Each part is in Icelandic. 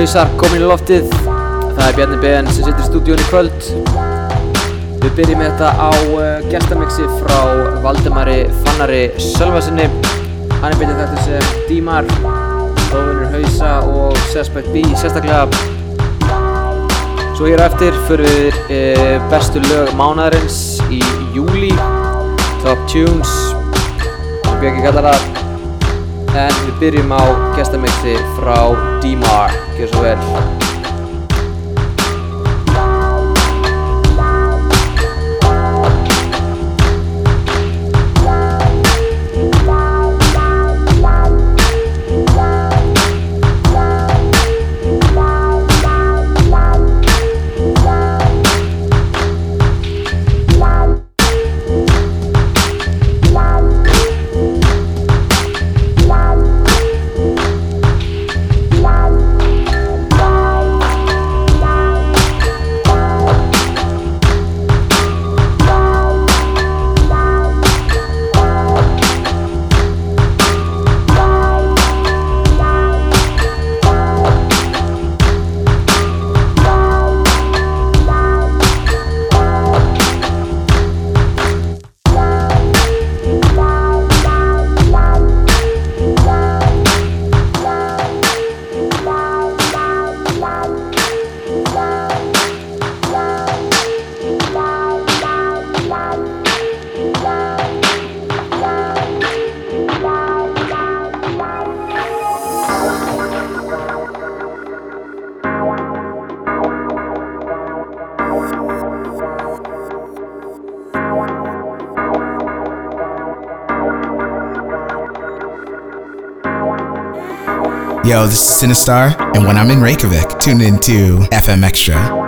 Hausar komin í loftið. Það er Bjarni BN sem situr í stúdíun í kvöld. Við byrjum þetta á uh, gestamixi frá Valdemari Fannari Sölvasinni Hann er byrjað þetta sem Dímar Róðunur Hausa og Suspect B sérstaklega. Svo hér á eftir fyrir við uh, bestu lög mánadarins í júli Top Tunes sem Björki kallar það. En við byrjum á gestamixi frá D-Mar Gjör svo Yo, this is Sinistar, and when I'm in Reykjavik, tune in to FM Extra.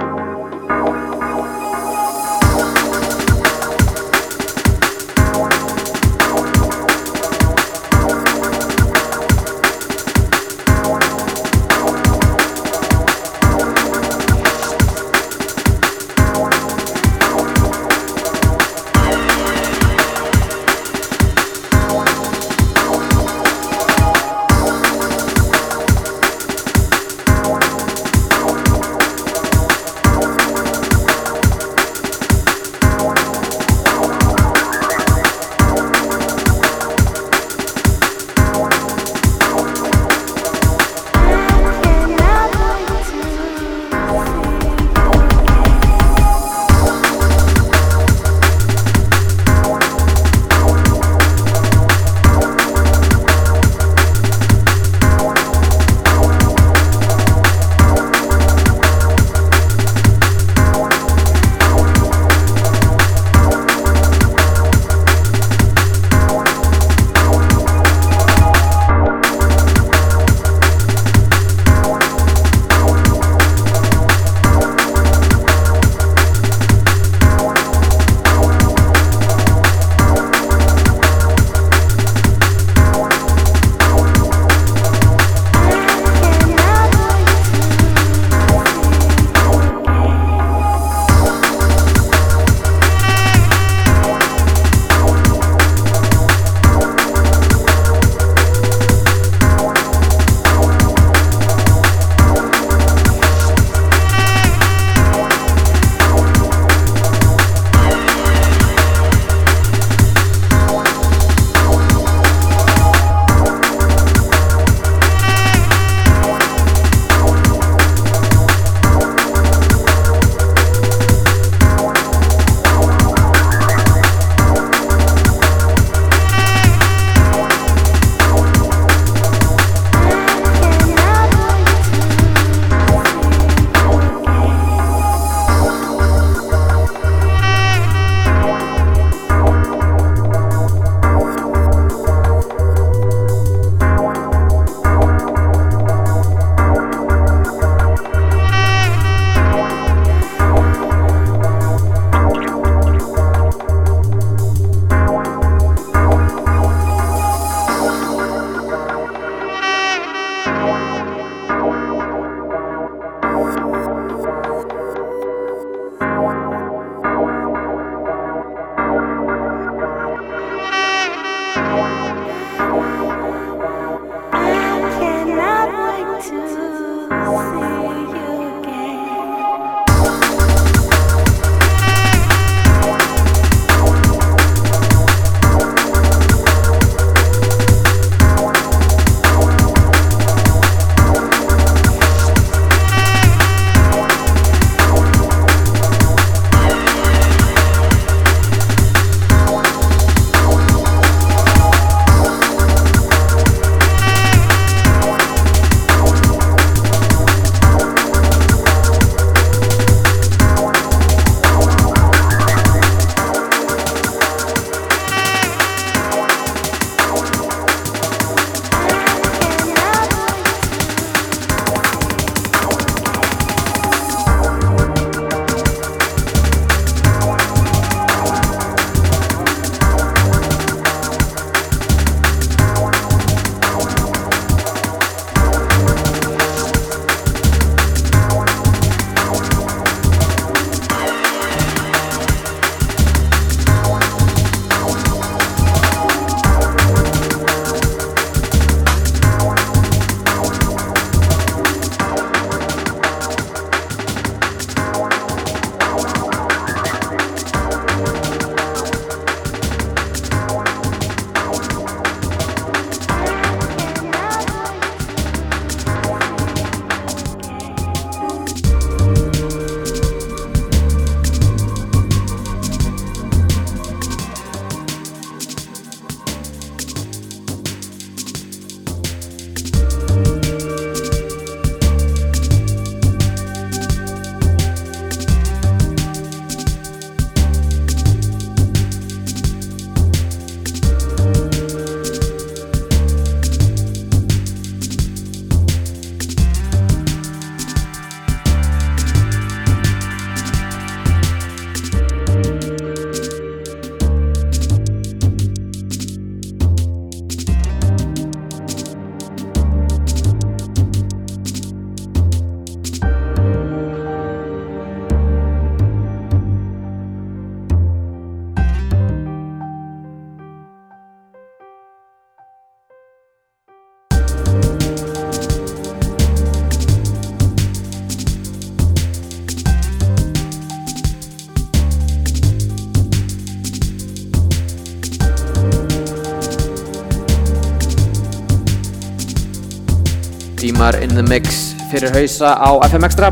In the mix fyrir hausa á FM Extra.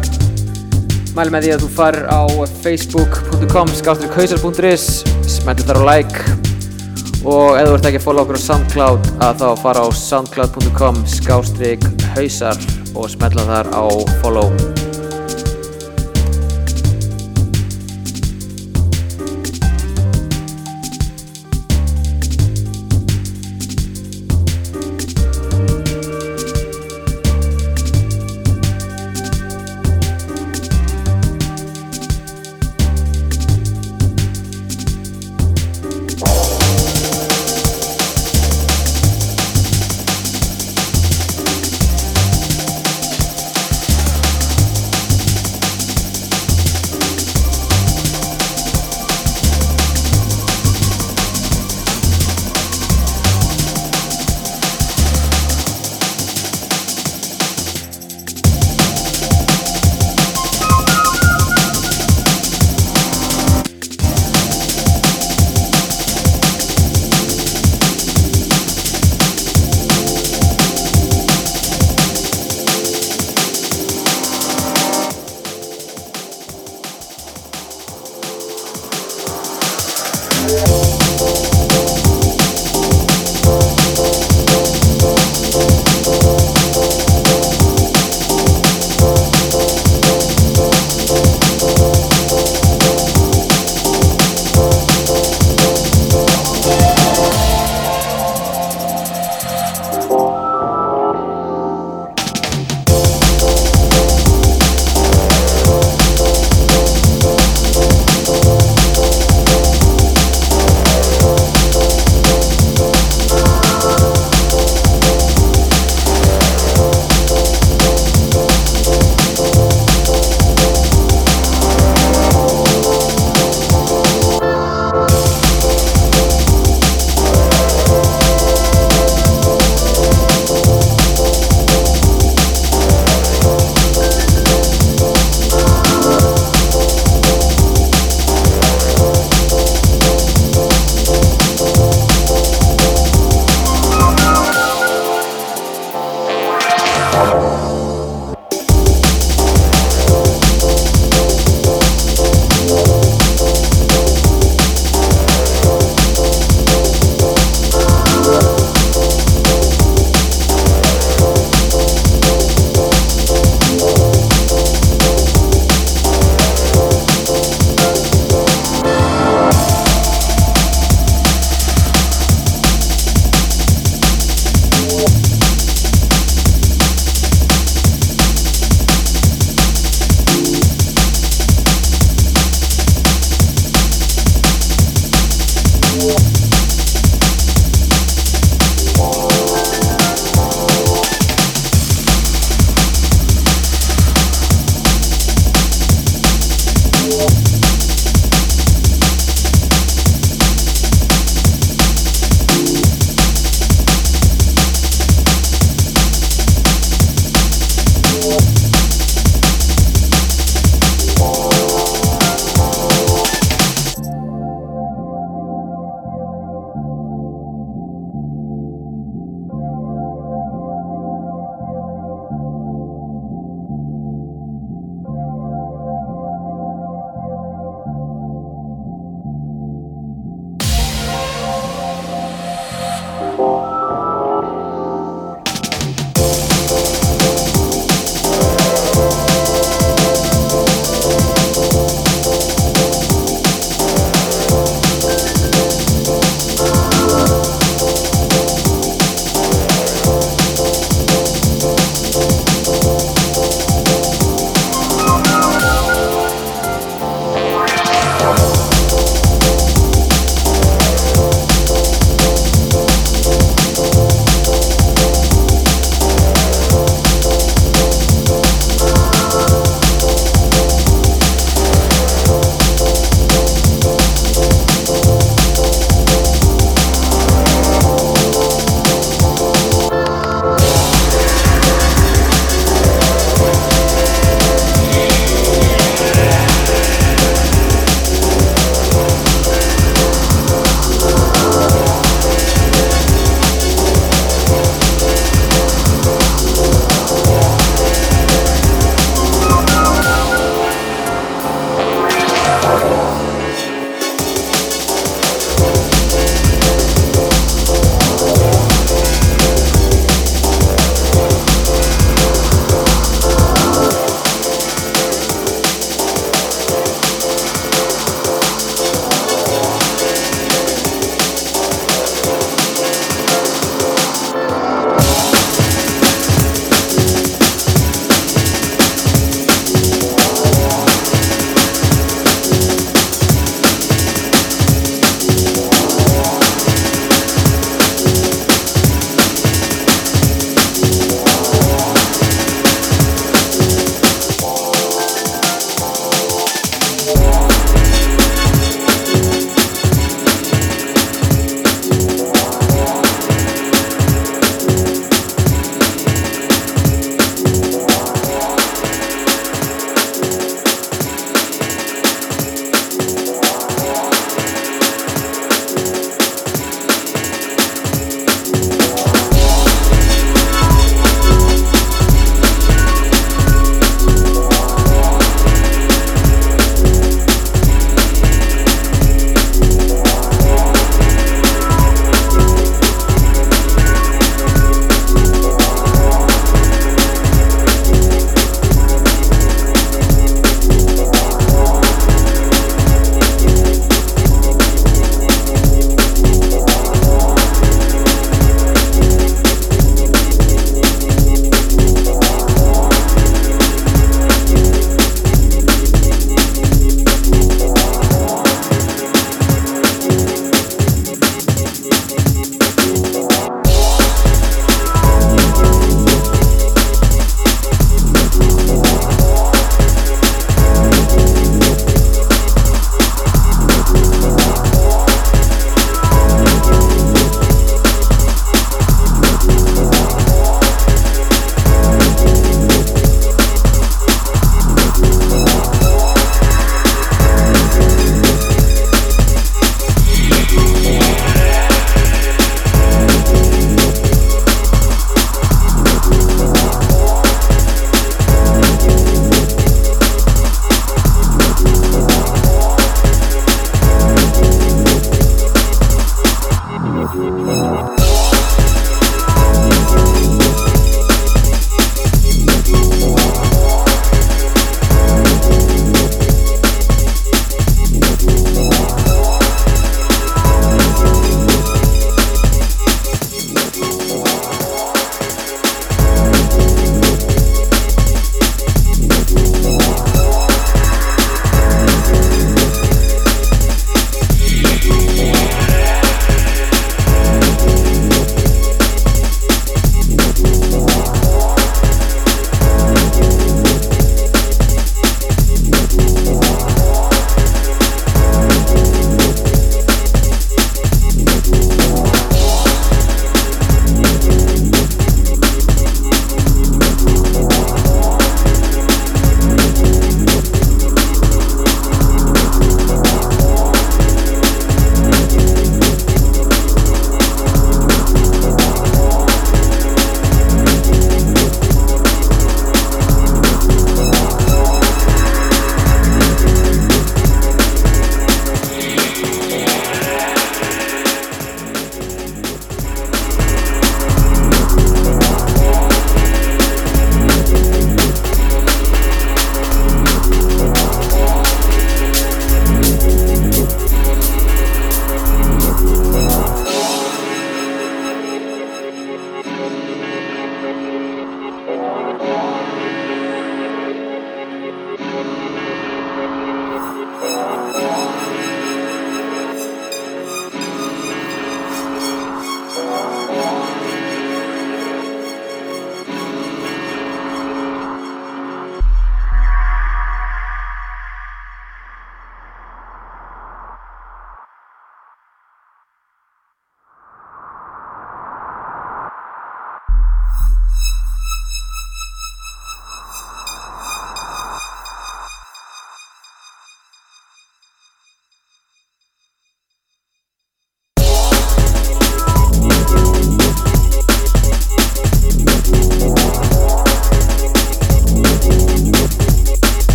Mæli með því að þú farir á facebook.com skáttur hausar.is smeltir þar á like. Og ef þú ert ekki að followa okkur á Soundcloud að þá fara á soundcloud.com skástrík hausar og smetla þar á follow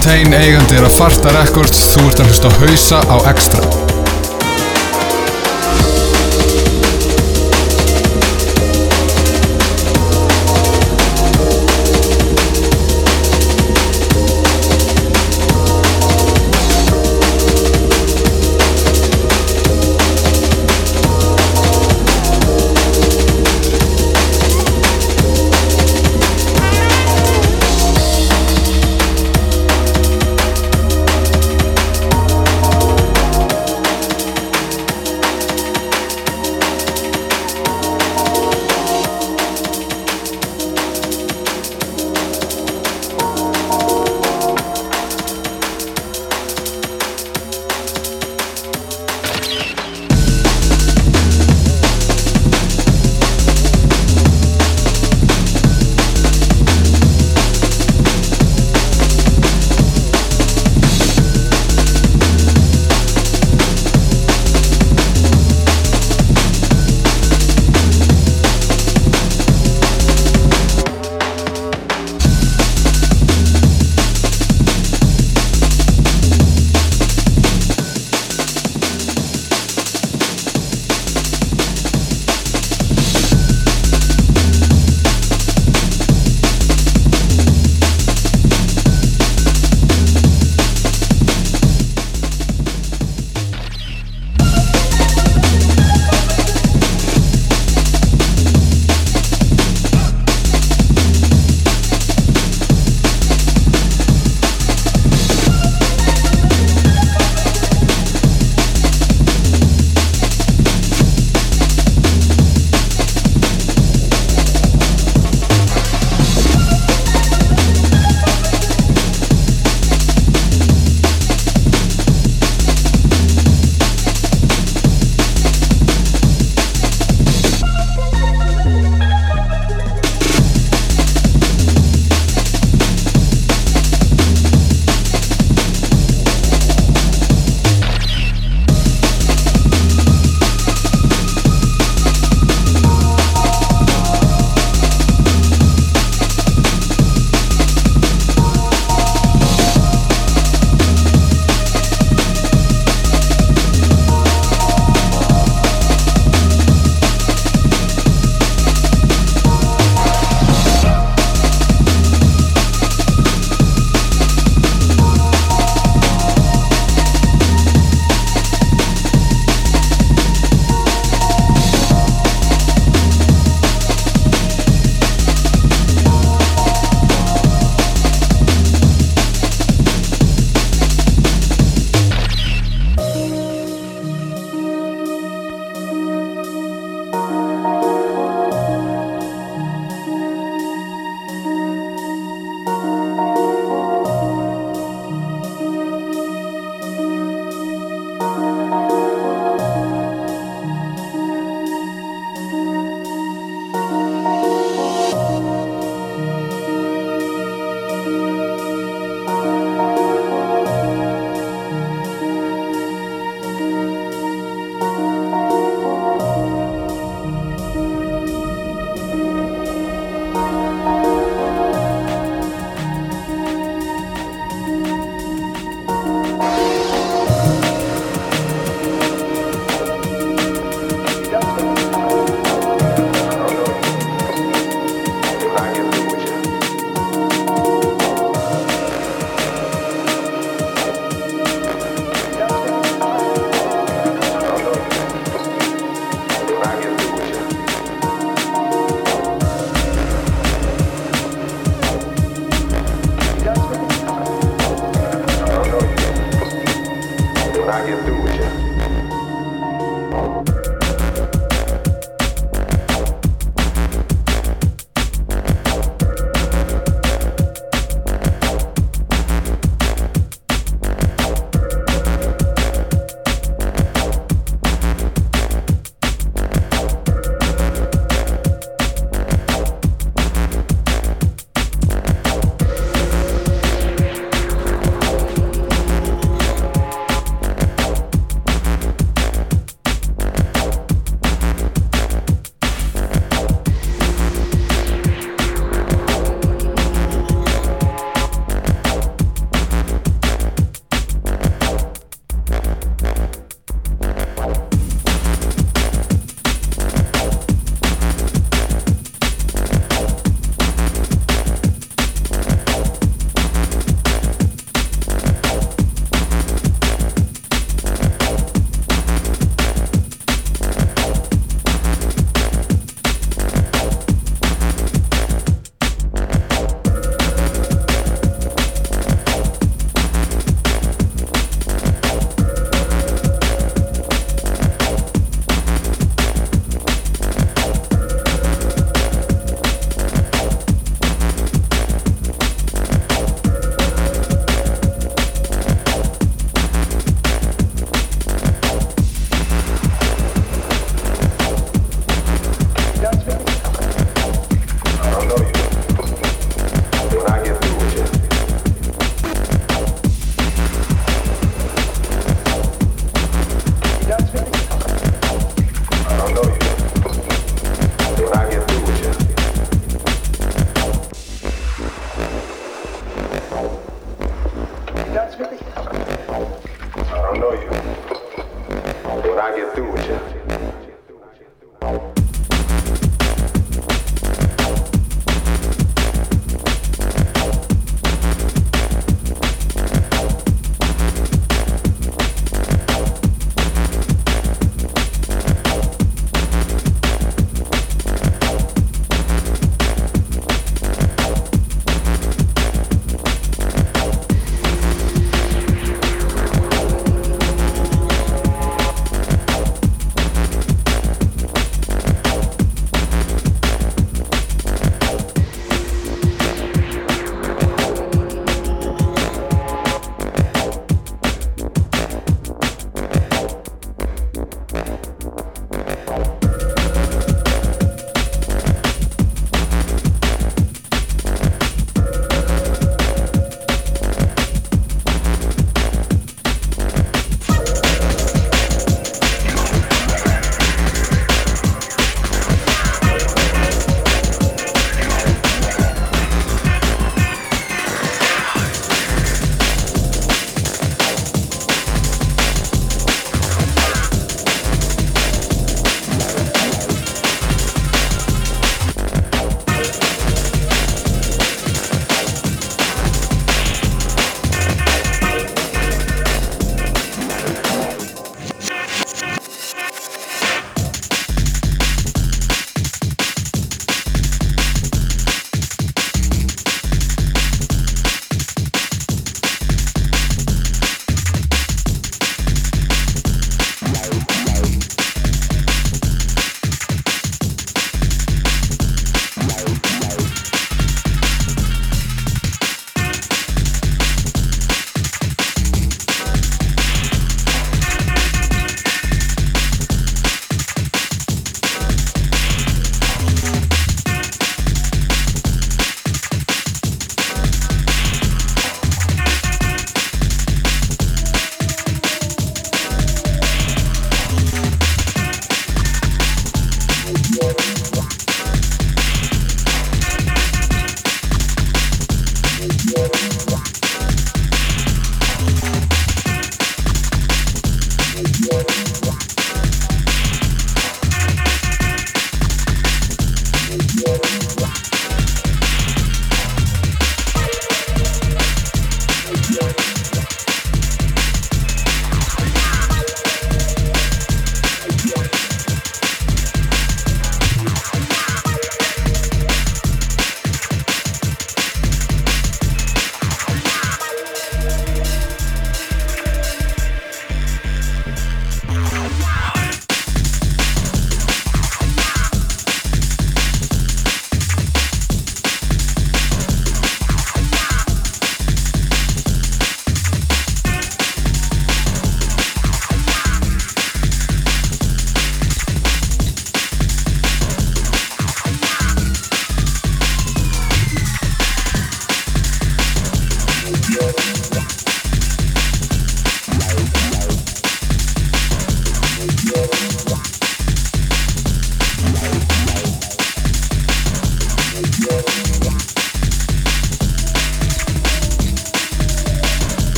Þetta er LaFontaine eigandir að Farta Records, þú ert að hlusta á hausa á Extra.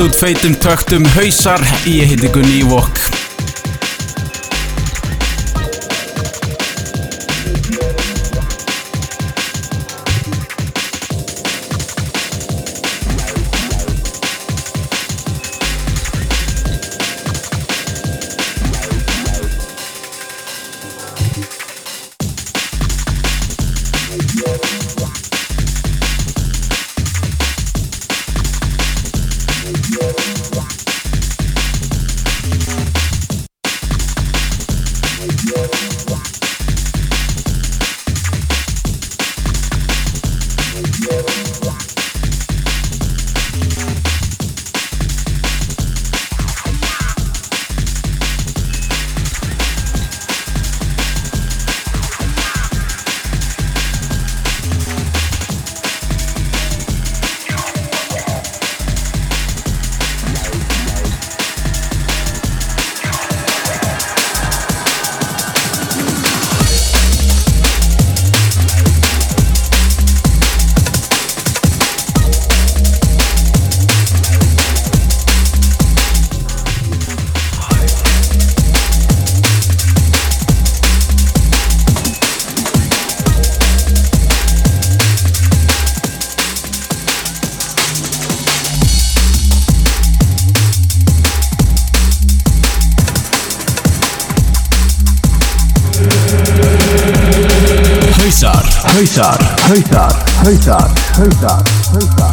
Út feitum töktum hausar, ég heiti Gunni Ívok. Hausar, hausar, hausar, hausar, hausar.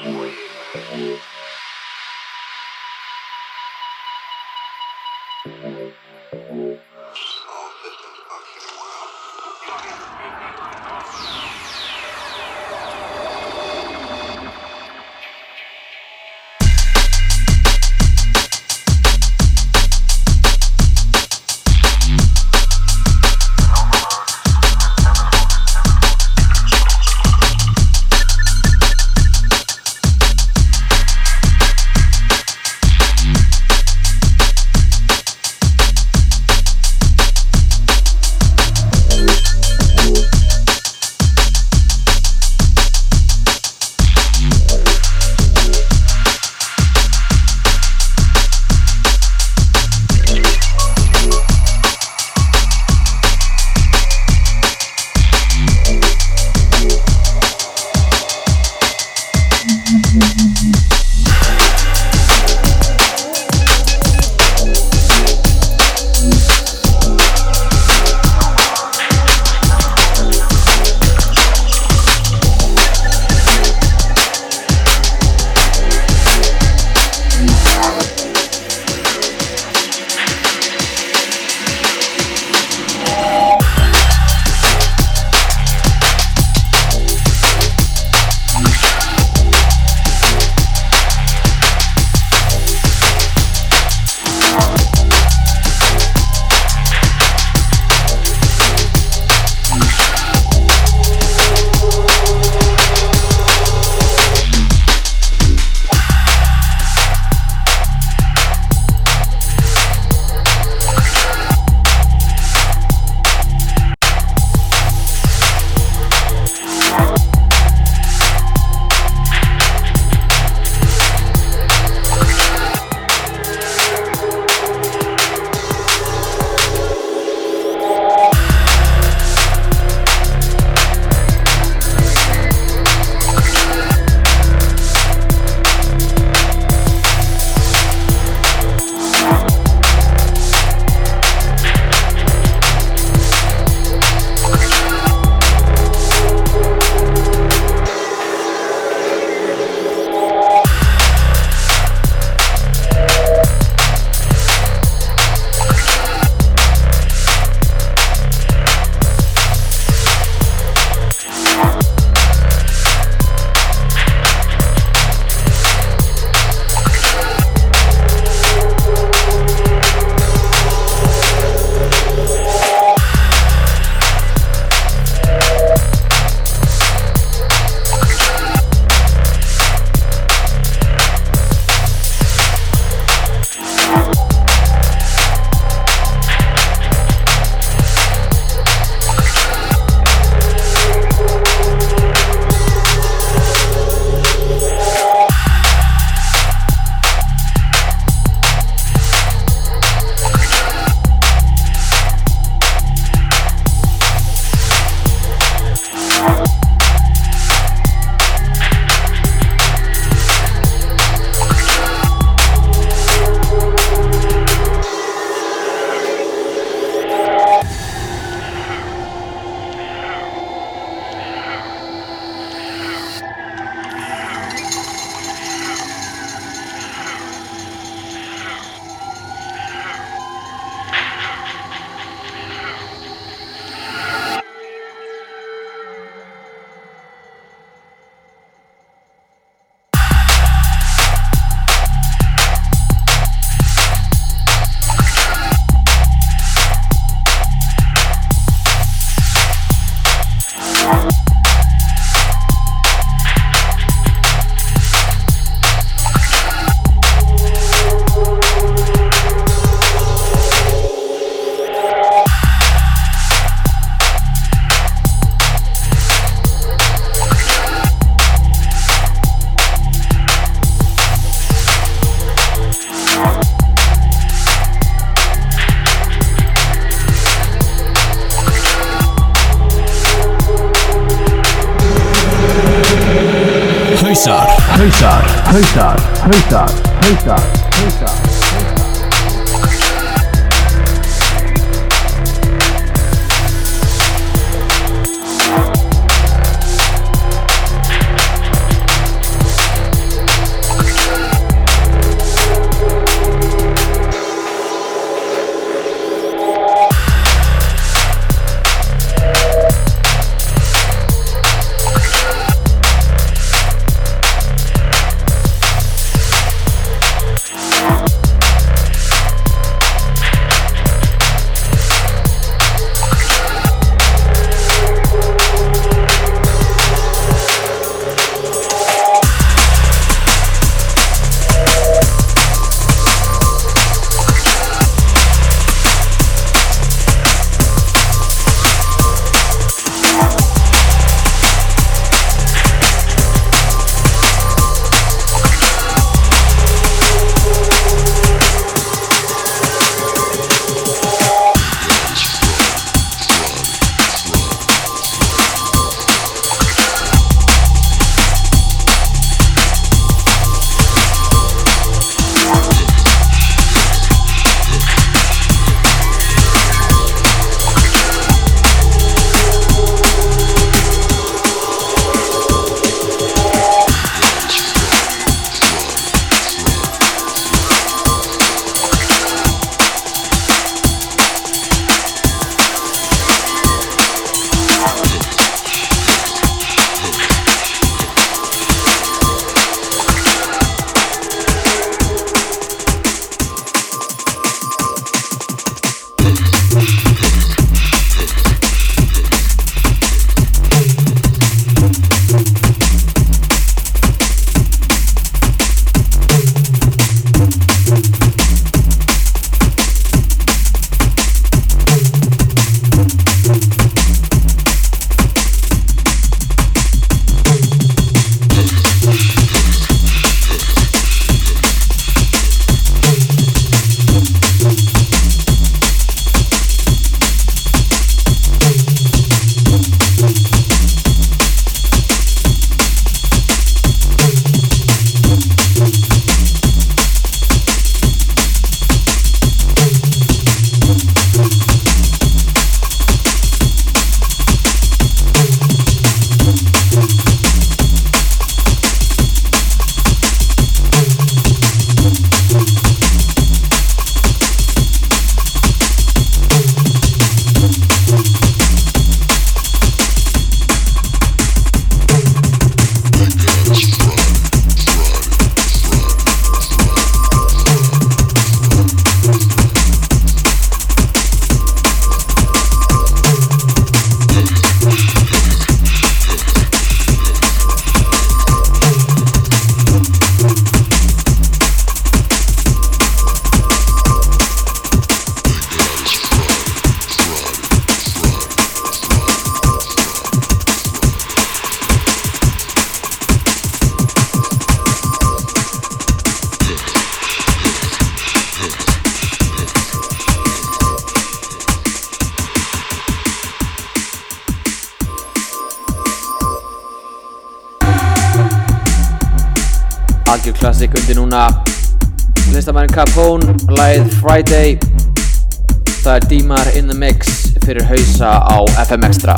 Thank you. Capone, lagið Friday. Það er Dímar in the Mix fyrir hausa á FM Extra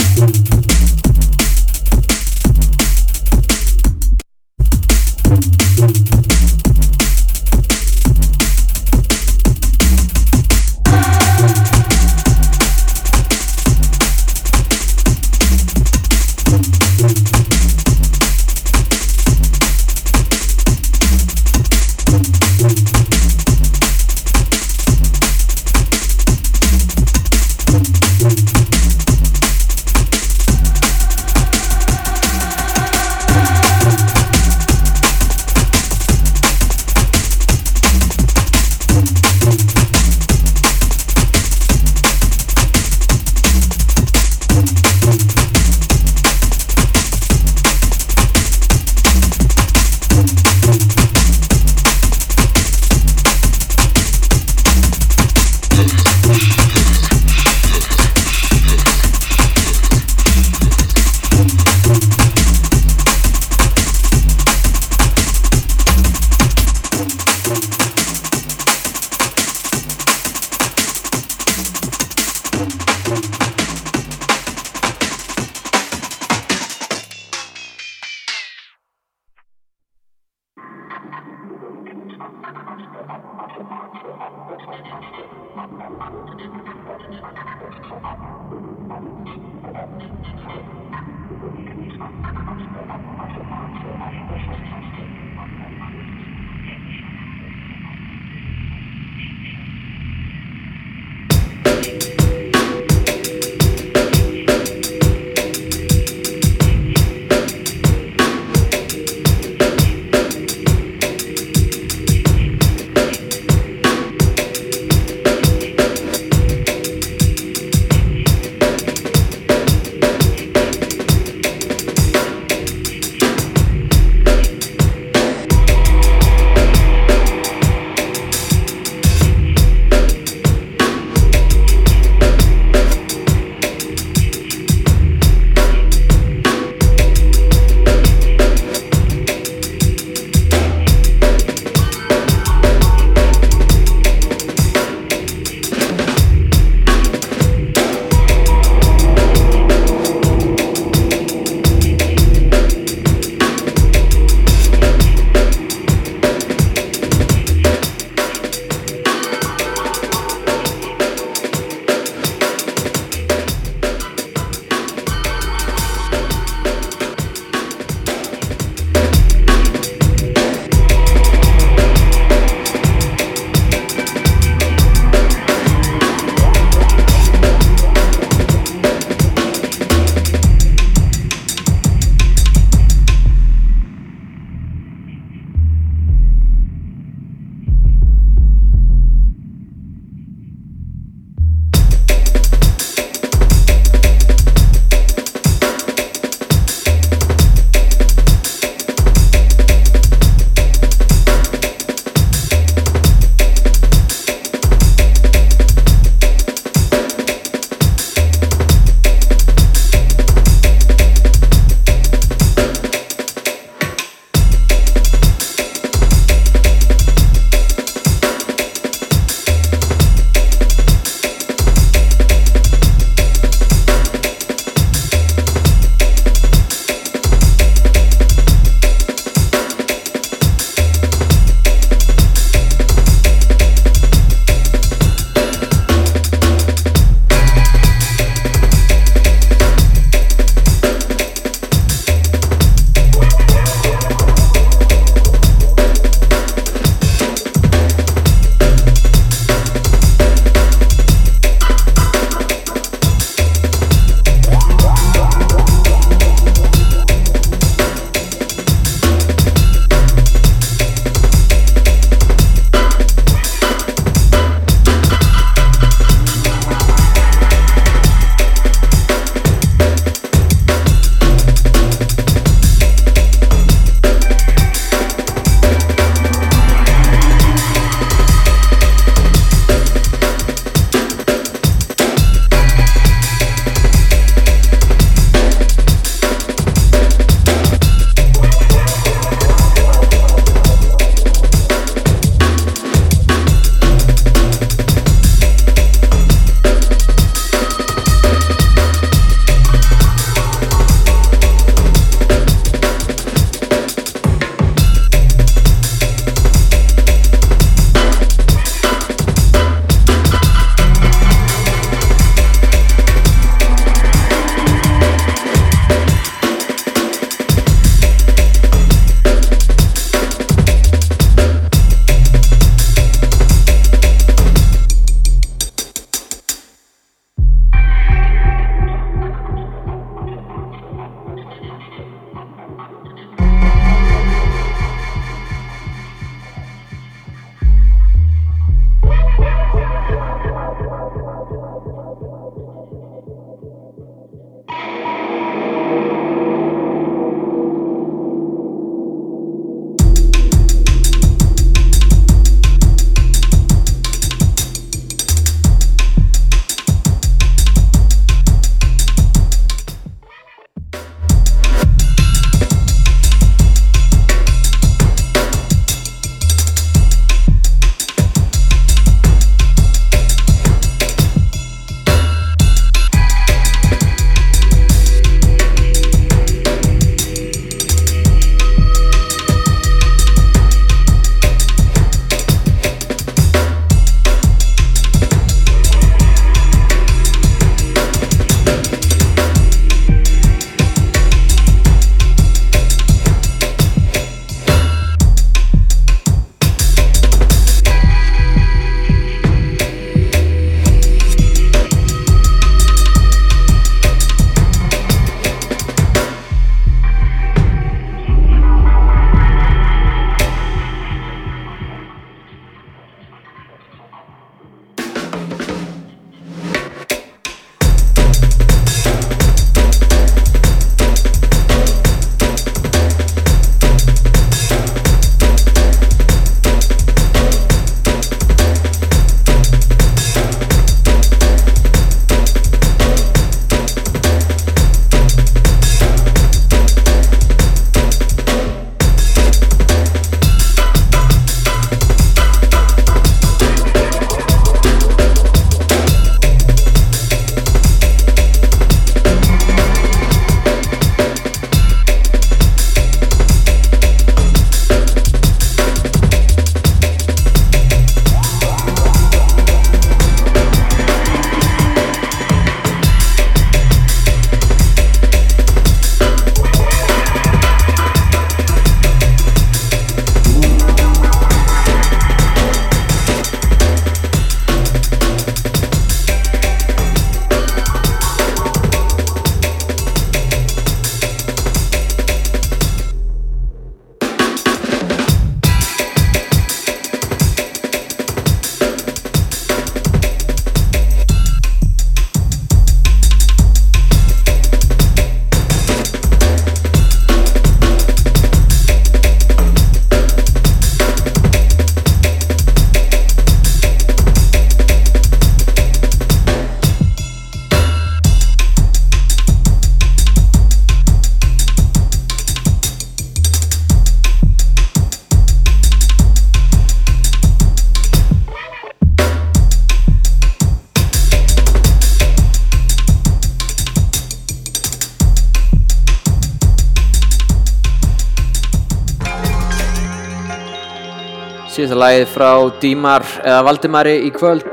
Síðasta lagið frá Dímar eða Valdimari í kvöld.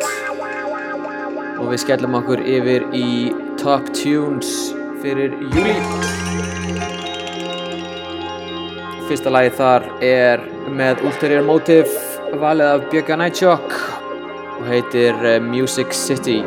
Og við skellum okkur yfir í Top Tunes fyrir júli Fyrsta lagið þar er með Ulterior Motive valið af Björga Nightshock og heitir eh, Music City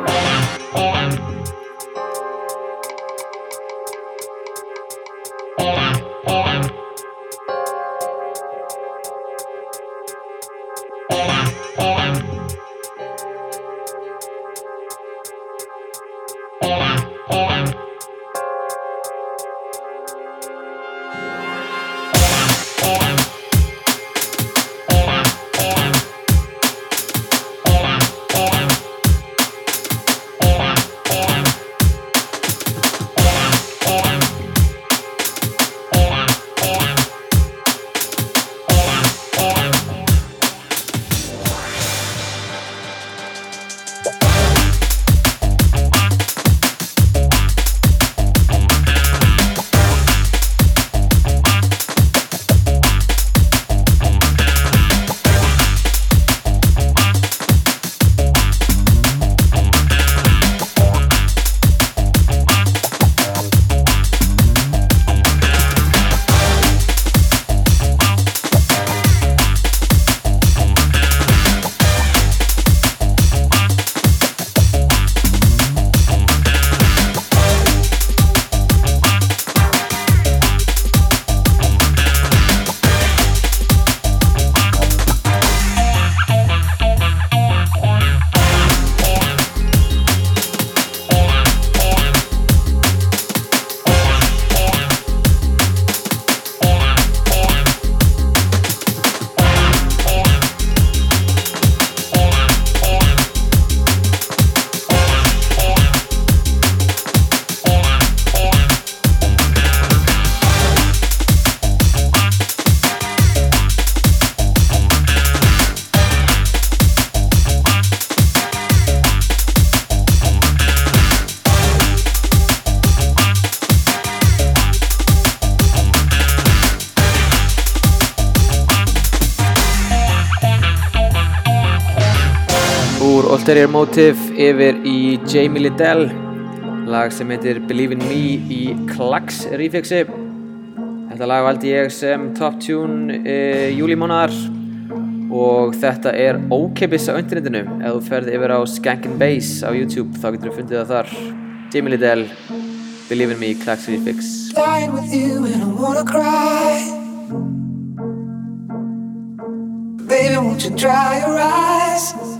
Úr Ulterior Motive yfir í Jamie Liddell lag sem heitir Believe in Me í Klax remixi Þetta lag valdi ég sem top tune e, júlímánaðar og þetta er ókeppis á internetinu. Ef þú ferð yfir á Skankin' Bass á YouTube þá getur þú fundið það þar. Jamie Liddell Believe in Me Klax remix lying with you and I wanna cry. Baby, won't you dry your eyes?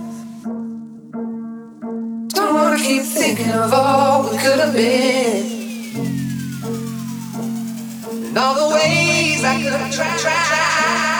Keep thinking of all we could have been. And all the ways I could have tried.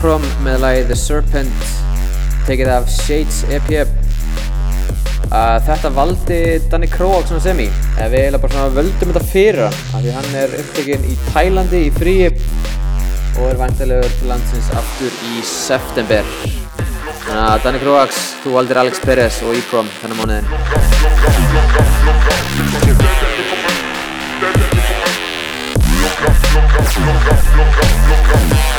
Og E-Prom með lagi The Serpent tekið af Shades EP uh, Þetta valdi Danny Kroak svona semi. Við eiginlega bara svona völdum þetta fyrir af því hann er upptekinn í Tælandi í fríi og er vantilegur til landsins aftur í september. Þannig að Danny Kroaks, þú valdir Alex Perez og E-Prom þennan mánuðin Og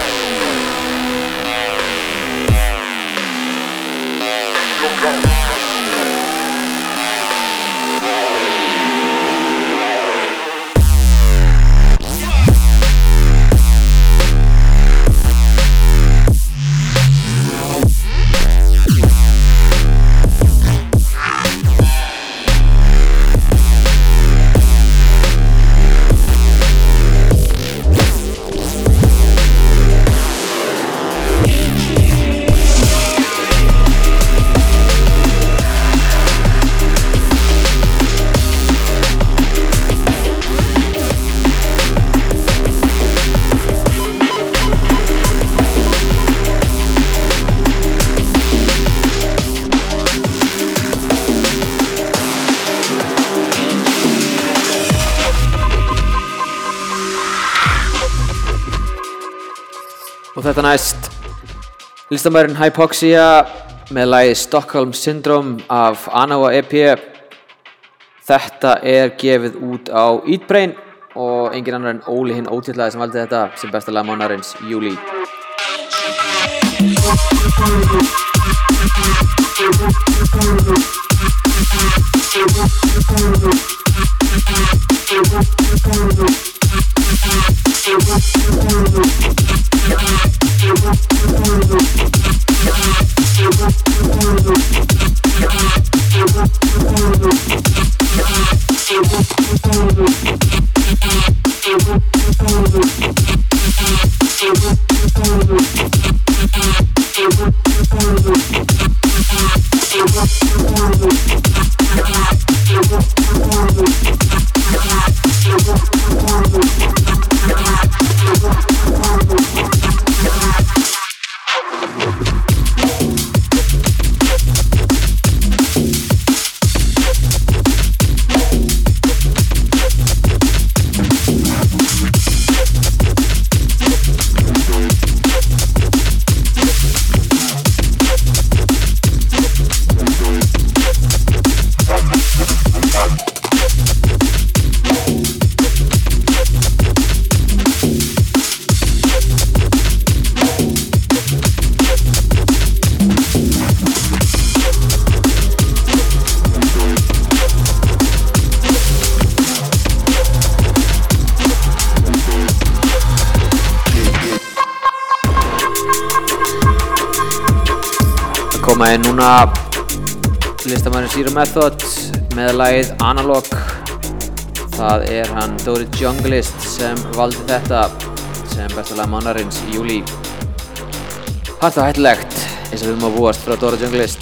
listamærin Hypoxia með lagi Stockholm Syndrome af Anawa EP Þetta er gefið út á Eatbrain og engin annar en Óli hinn ótillaði sem valdi þetta sem besta lag mánarins Júli Thank Method með lagið Analog. Það er hann Dóri Junglist sem valdi þetta sem besta lag mannarins í júli og hættilegt eins og við erum að búast frá Dóri Junglist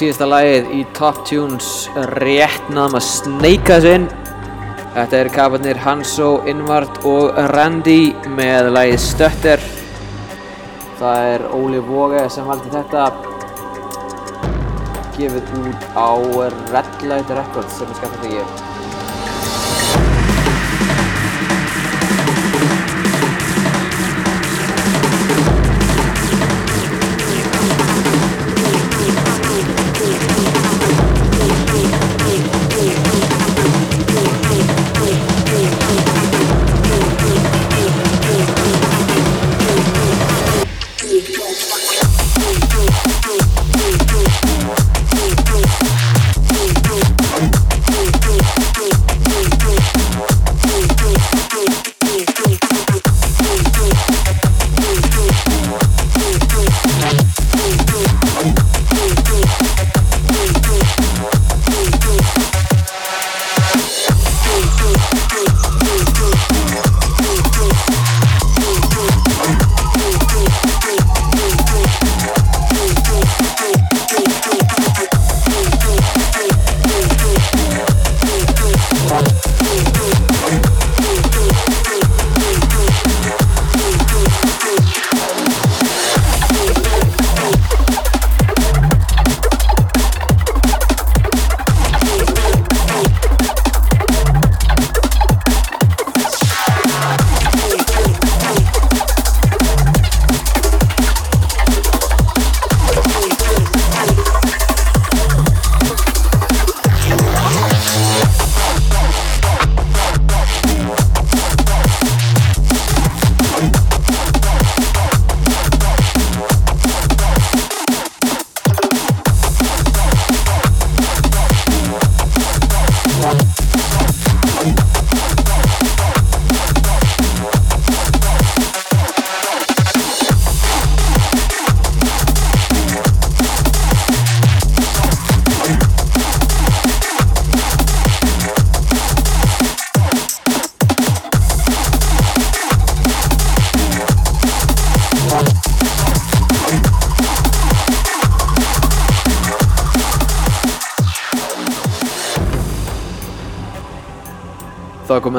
síðasta lagið í Top Tunes rétt náðum að sneika þessu inn Þetta eru kaparnir Hanso, Invart og Randy með lagið Stötter Það er Óli Vóge sem valdi þetta. Gefið út á Red Light Records sem er skapast ekki Thank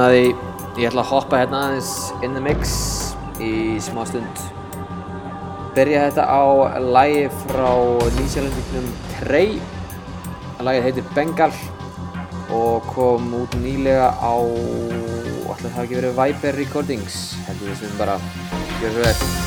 komið að því, ég ætla að hoppa hérna aðeins in the mix í smá stund. Byrja þetta á lagi frá nýsjálendingnum Trey. Lagið heitir Bengal og kom út nýlega á, ætla það ekki verið Viper Recordings, heldur við sem bara gjör svo vel.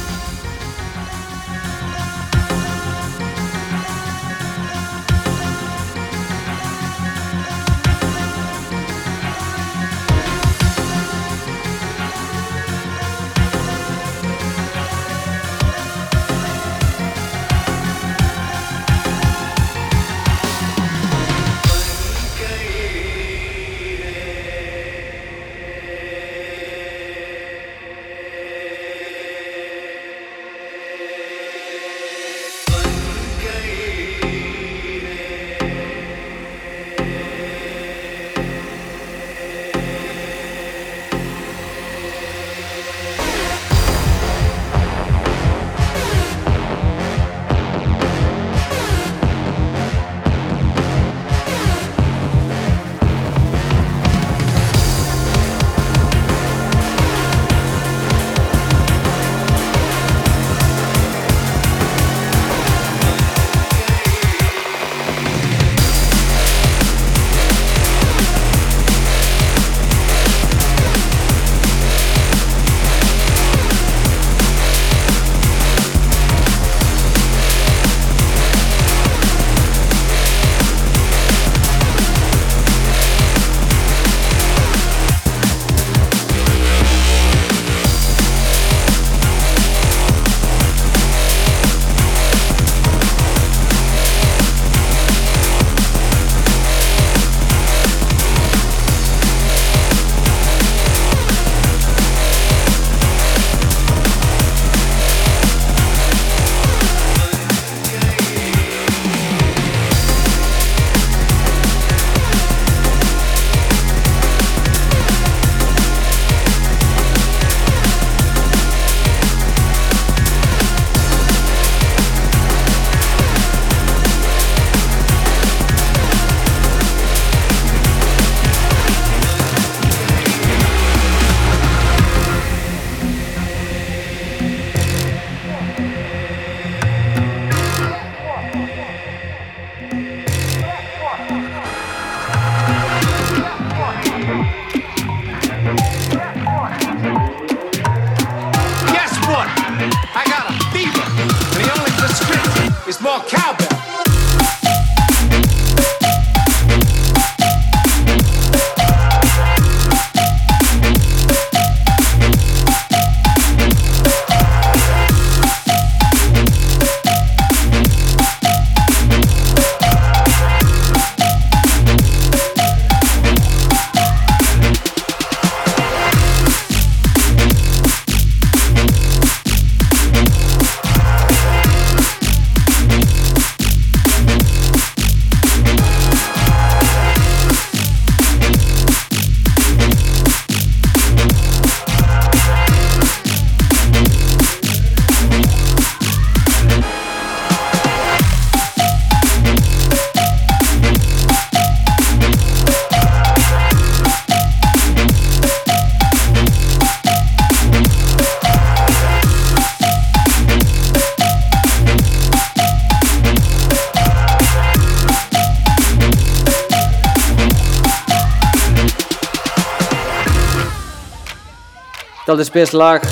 Daldið spes lag,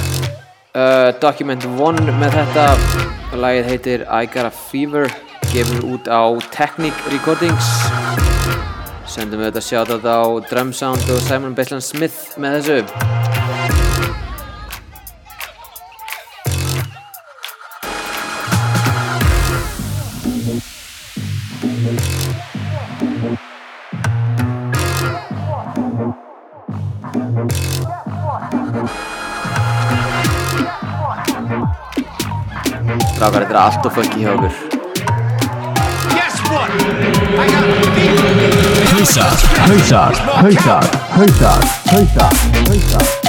uh, Document One með þetta, lagið heitir I Got a Fever, gefur út á Technic Recordings. Sendum við þetta shoutout á Drum Sound og Simon Baseland Smith með þessu. Strákar, þetta er allt og funky hjá okkur. Guess what? I got a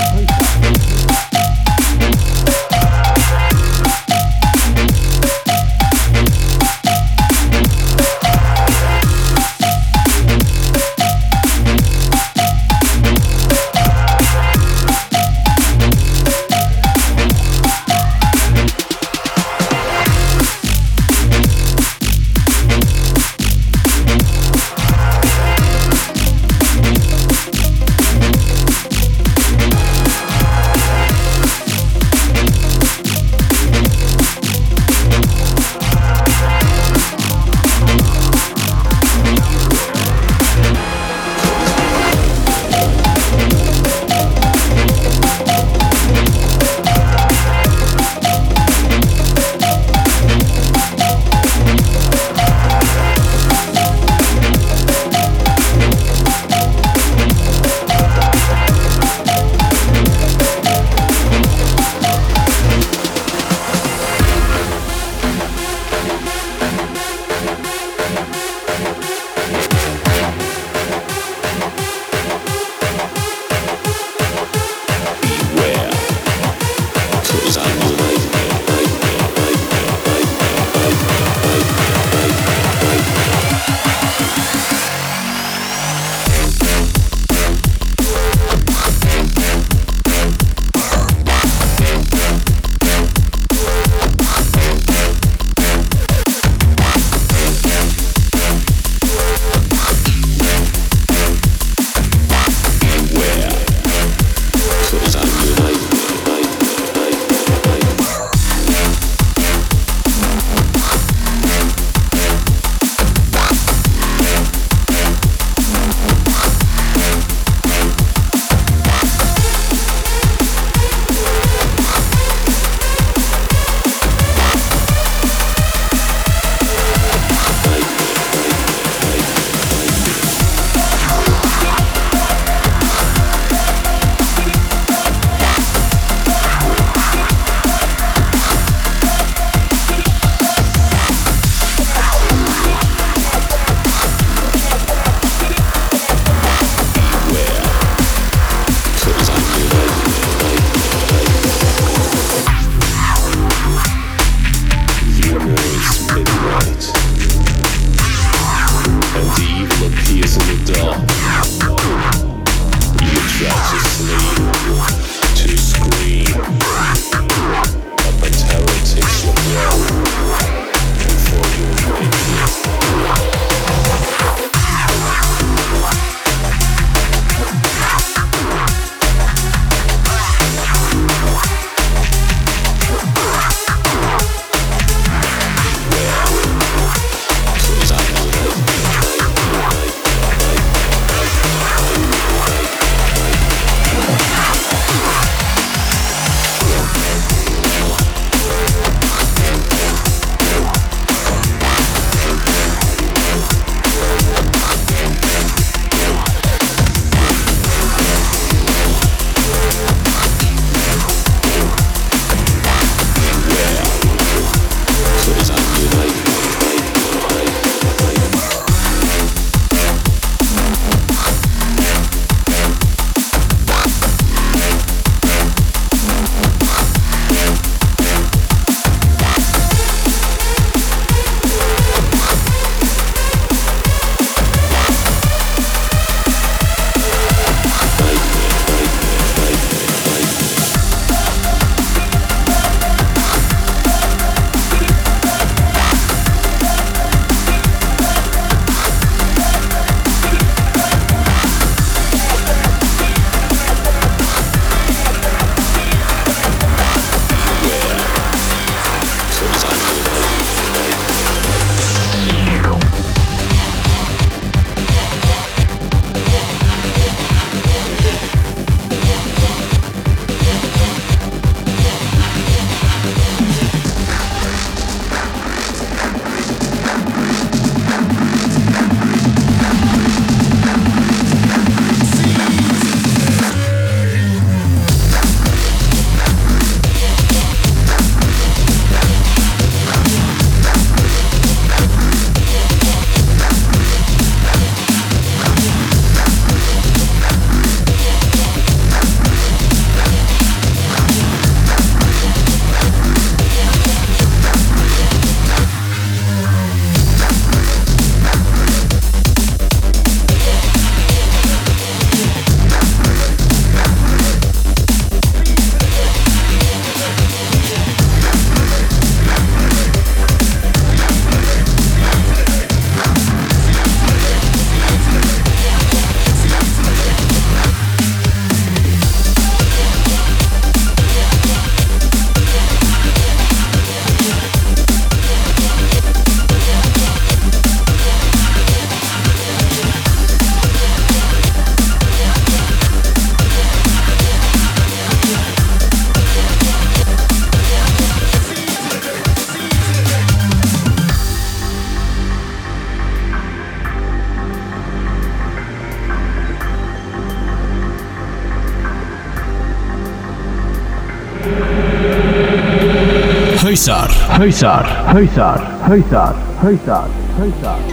Höyzar, Höyzar, Höyzar, Höyzar, Höyzar,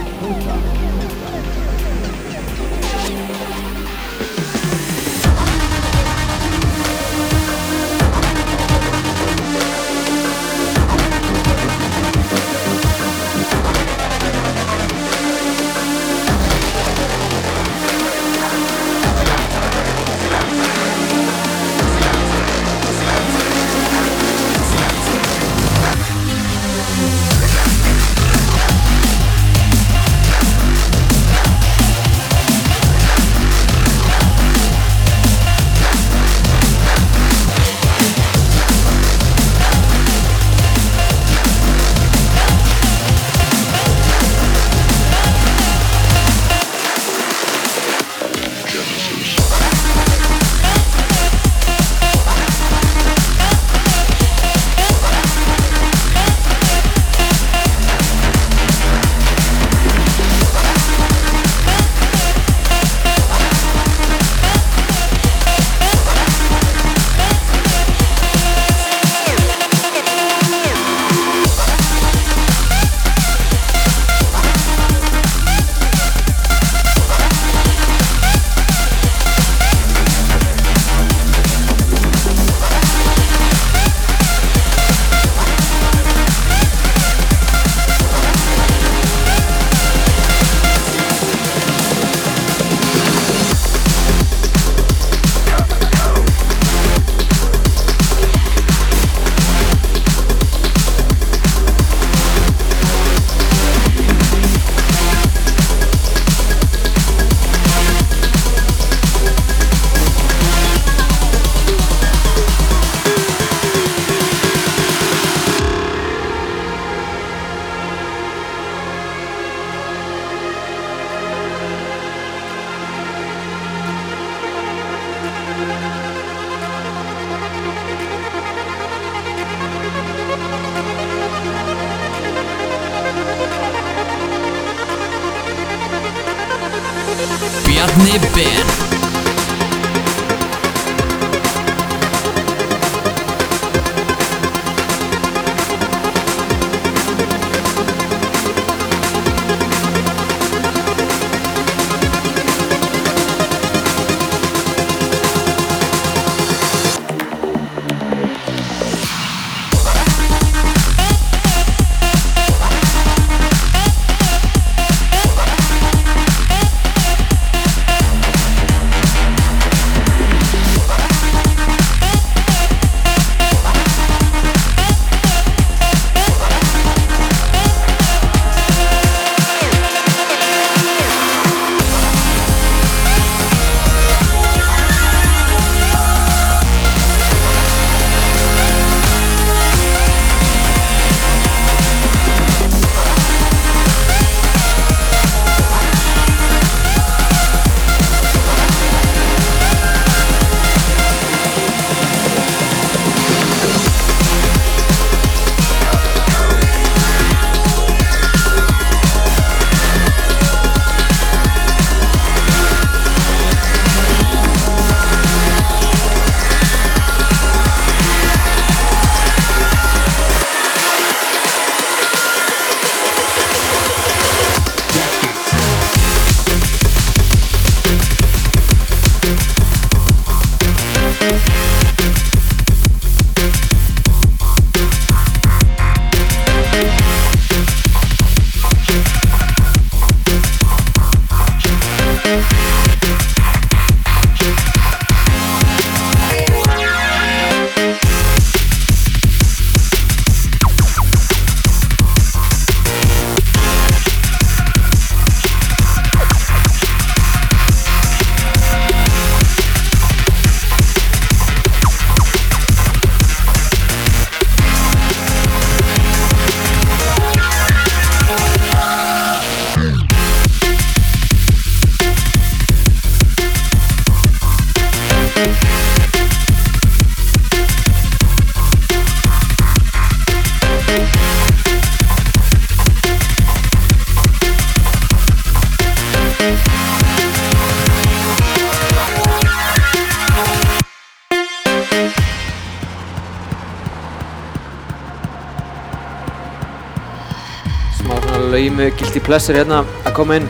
með Guilty Pleasure hérna að koma inn.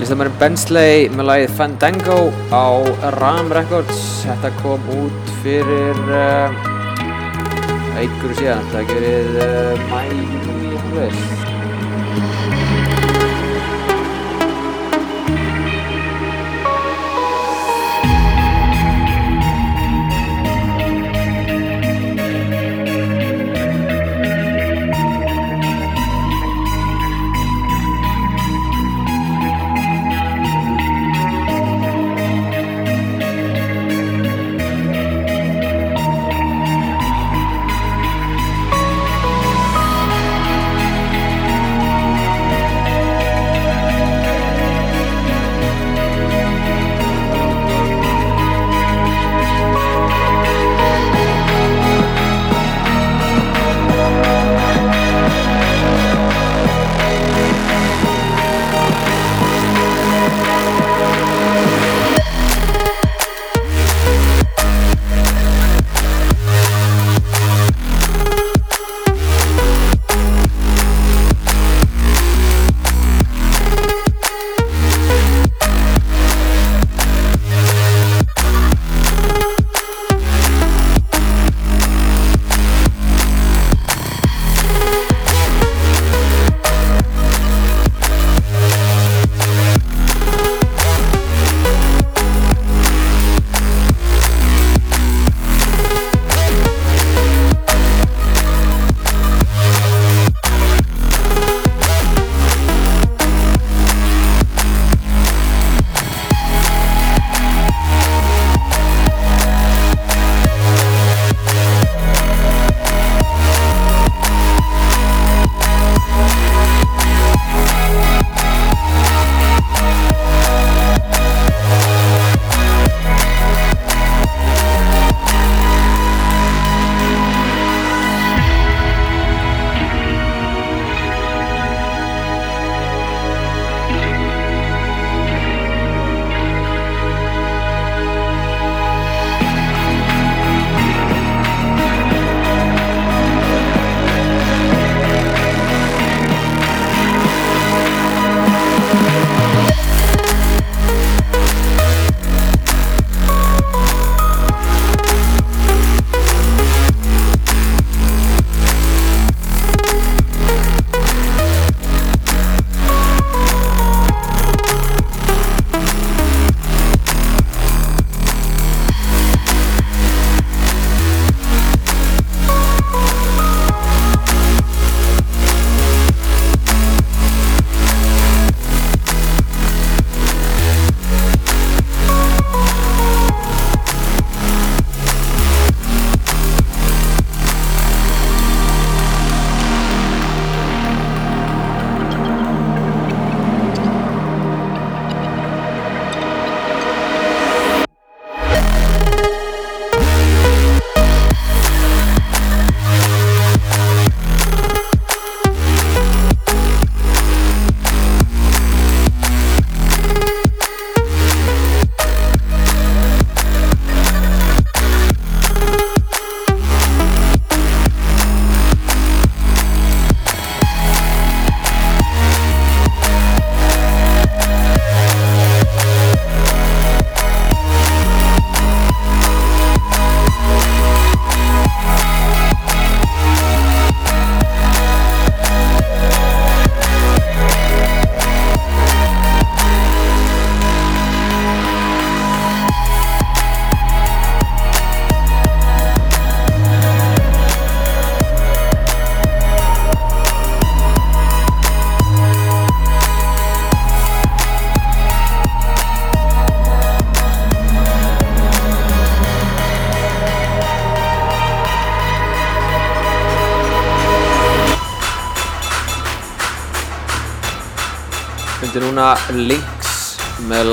Listamærin Bensley með lagið Fandango á Ram Records. Þetta kom út fyrir uh, einhverju síðan, þetta ekki verið uh, mæ, ég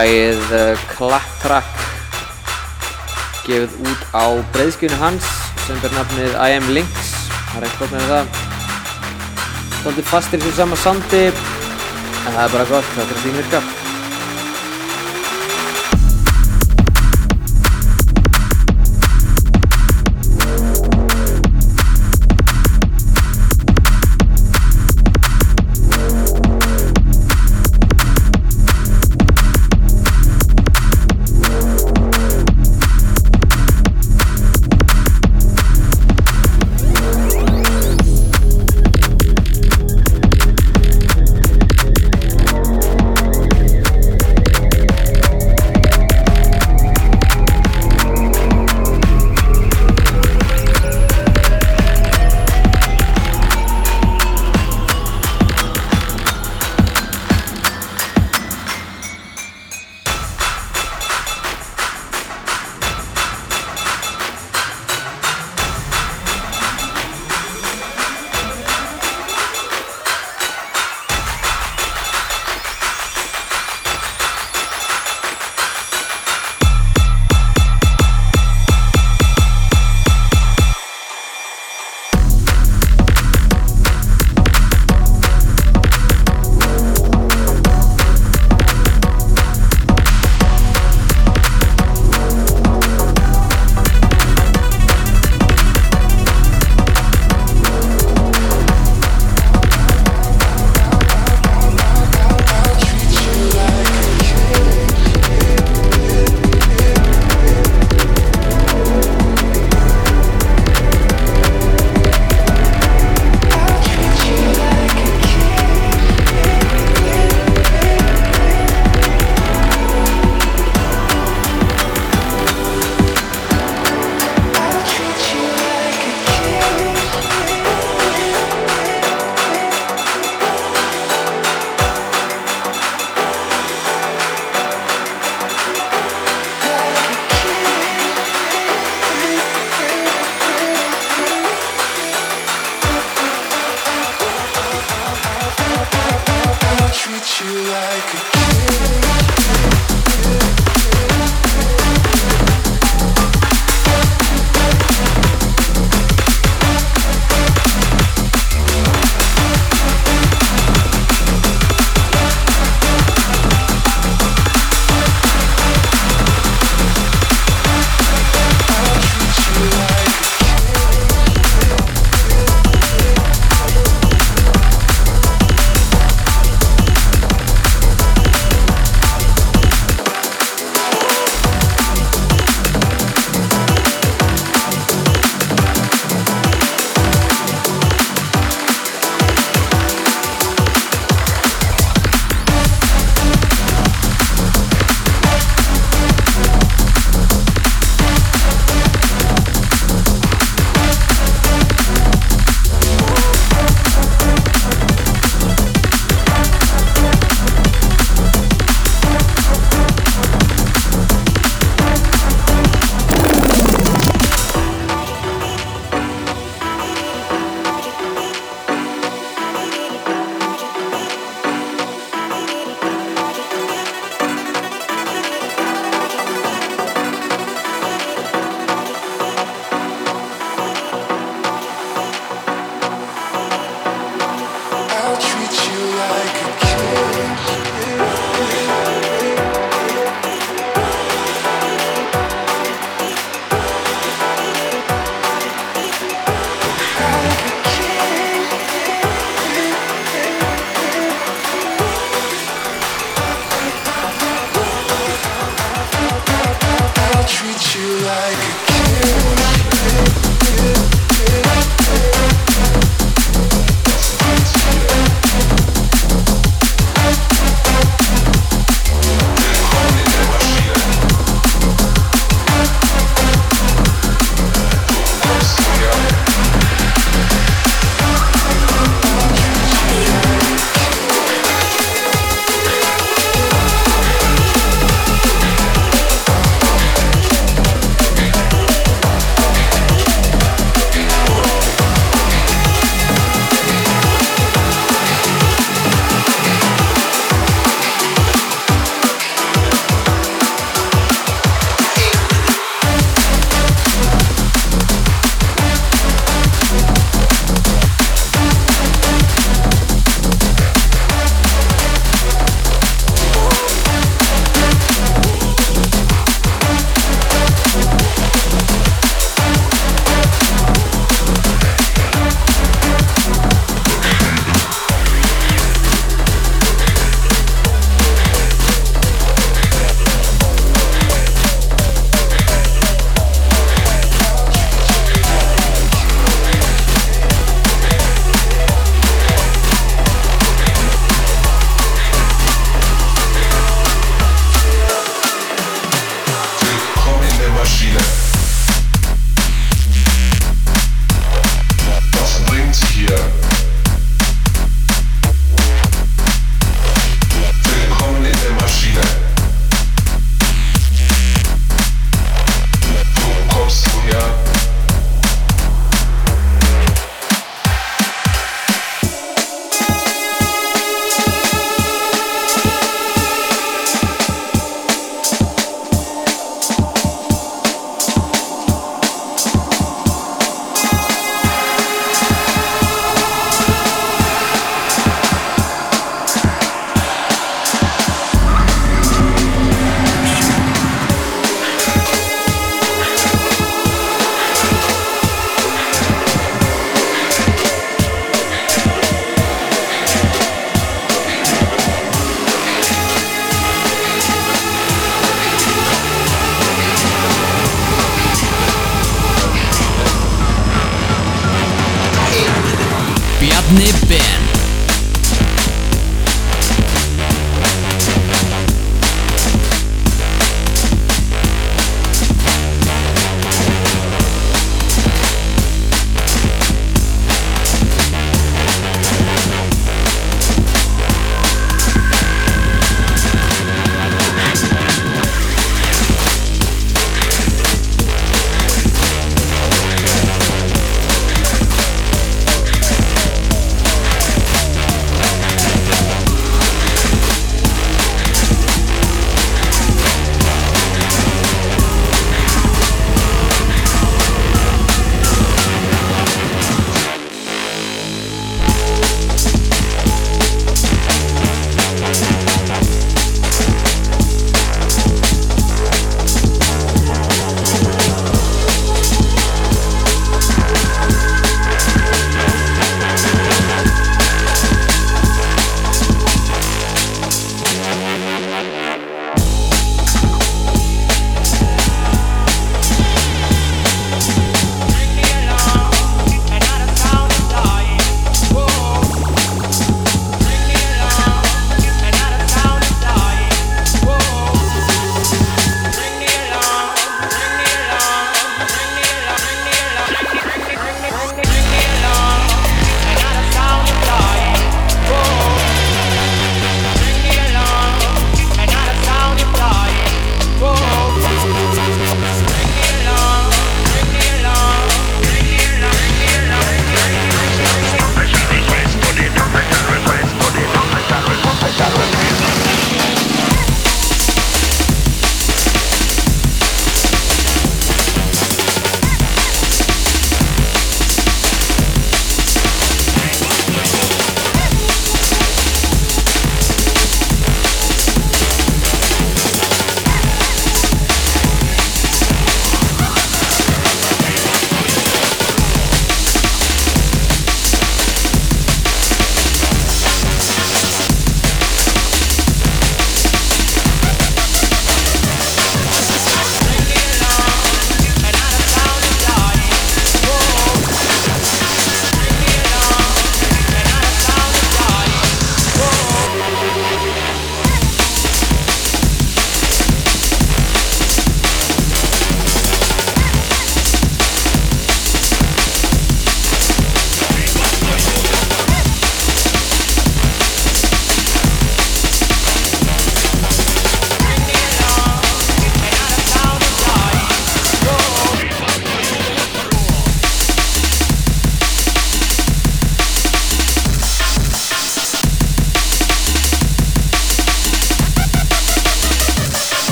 lagið Clap Track gefið út á breyðskjönu hans sem ber nafnið I Am Lynx. Það er ekkert gott með það. Svolítið fastir í þessu sama sandi en það er bara gott, það er að þín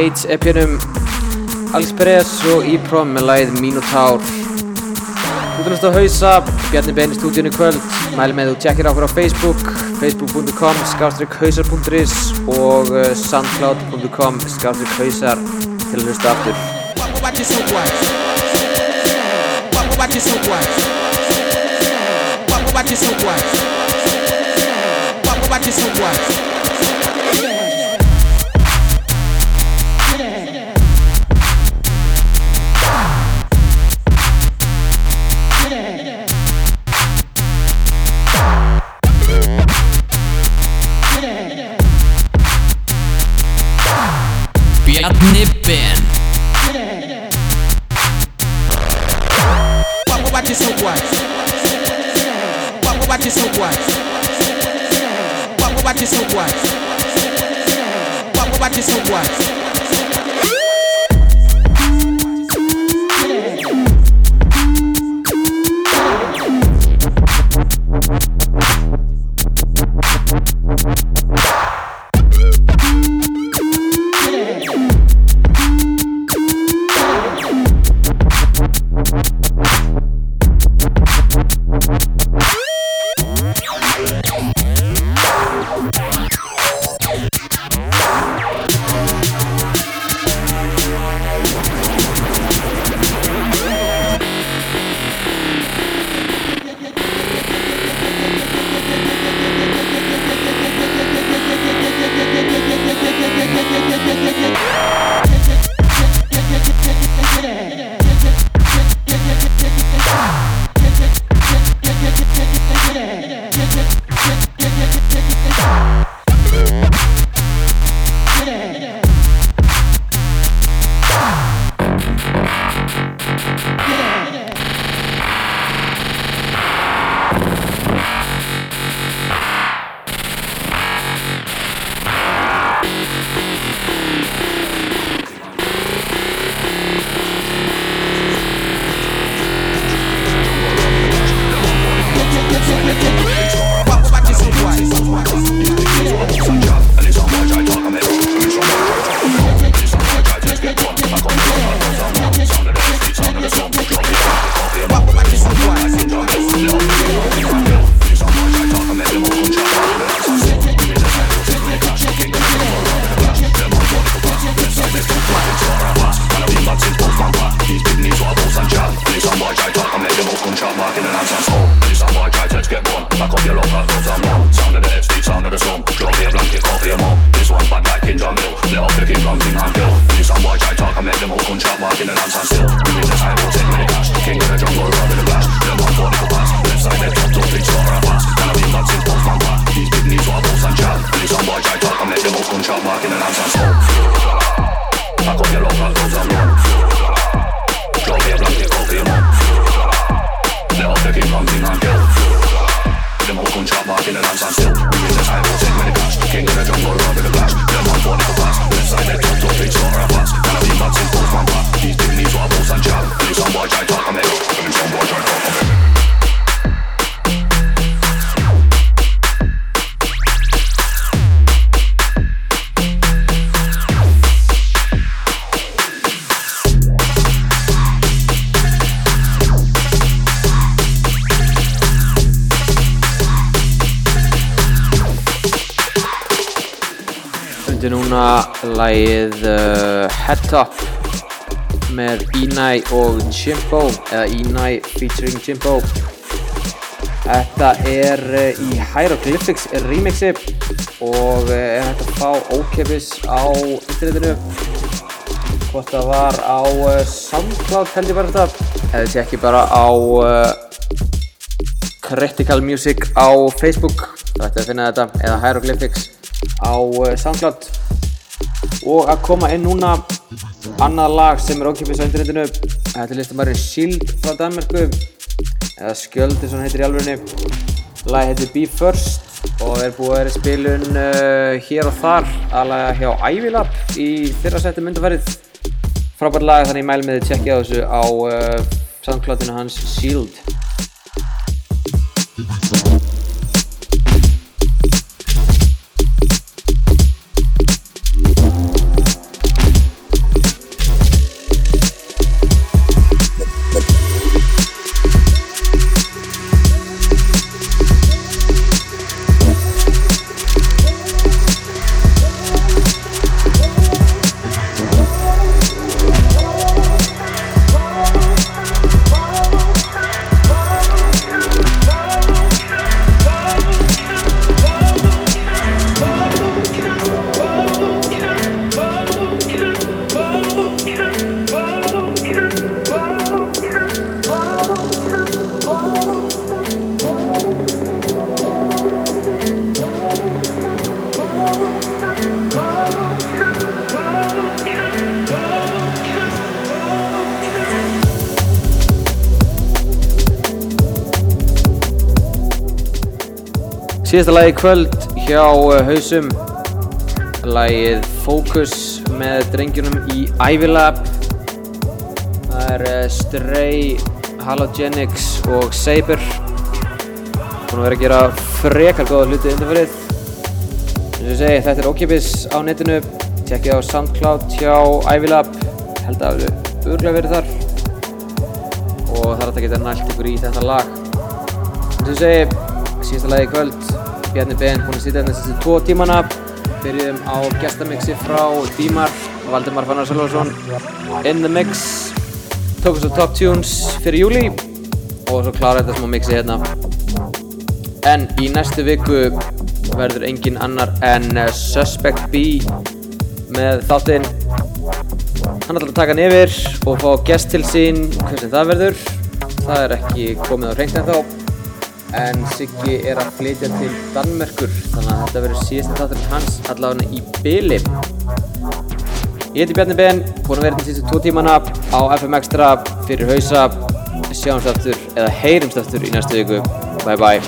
Shades epjunum Alex Perez og E-Prom með lagið Minotaur hlust að hausa Bjarni Bein í stúdíun í kvöld Mæli með þú tjekkir okkur á Facebook facebook.com skástrykhausar.is og uh, soundcloud.com skástrykhausar til að hlusta aftur What, what you so what? What, what you so what? What, what you lagið uh, Head Top með Inai og Jimbo eða Inai featuring Jimbo. Þetta er uh, í Hieroglyphics remixi og uh, er hægt að fá ókepis á internetinu. Hvort það var á uh, Soundcloud held ég bara þetta. Eða sé ekki bara á uh, Critical Music á Facebook. Það ætti að finna þetta eða Hieroglyphics á uh, Soundcloud og að koma inn núna annað lag sem er ókipis á internetinu. Þetta er listamærin Shield frá Danmarku eða Skjöld eins og hann heitir í alvörunni. Lag heitir Be First og er búið að vera spilun uh, hér og þar. Aðlaga hjá Ævilab í fyrra seti myndafærið frábært lag þannig ég mæl með þið tjekkja á þessu á uh, soundcloudinu hans Shield Síðasta lagi kvöld hjá uh, Hausum. Lagið Focus með drengjunum í Ivilab Það er uh, Stray, Halogenics og Saber. Búin að vera að gera frekar góða hluti undanferðið eins og ég segi, þetta er ókipis á netinu. Tjekkið á Soundcloud hjá Ivilab Held að það hefur örglega verið þar. Og það er að geta nælt ykkur í þetta lag. Eins og ég segi, síðasta lagi kvöld Bjarni Ben búinn að sitja hérna þessi tvo tímana. Byrjum á gestamixi frá Dímar og Valdimar Fannar Sölvarsson in the mix tókum svo top tunes fyrir júli og svo klára þetta smá mixi hérna. En í næstu viku verður engin annar en Suspect B með þáttinn. Hann ætlar að taka hann yfir og fá gest til sín hversin það verður. Það er ekki komið á reynd en þá en Siggi er að flytja til Danmerkur þannig að þetta verður síðast þátturinn hans allavega í byli Ég heiti Bjarni Ben búin að vera til síðustu tvo tímana á FM Extra fyrir hausa. Sjáumst aftur eða heyrumst aftur í næstu viku. Bye bye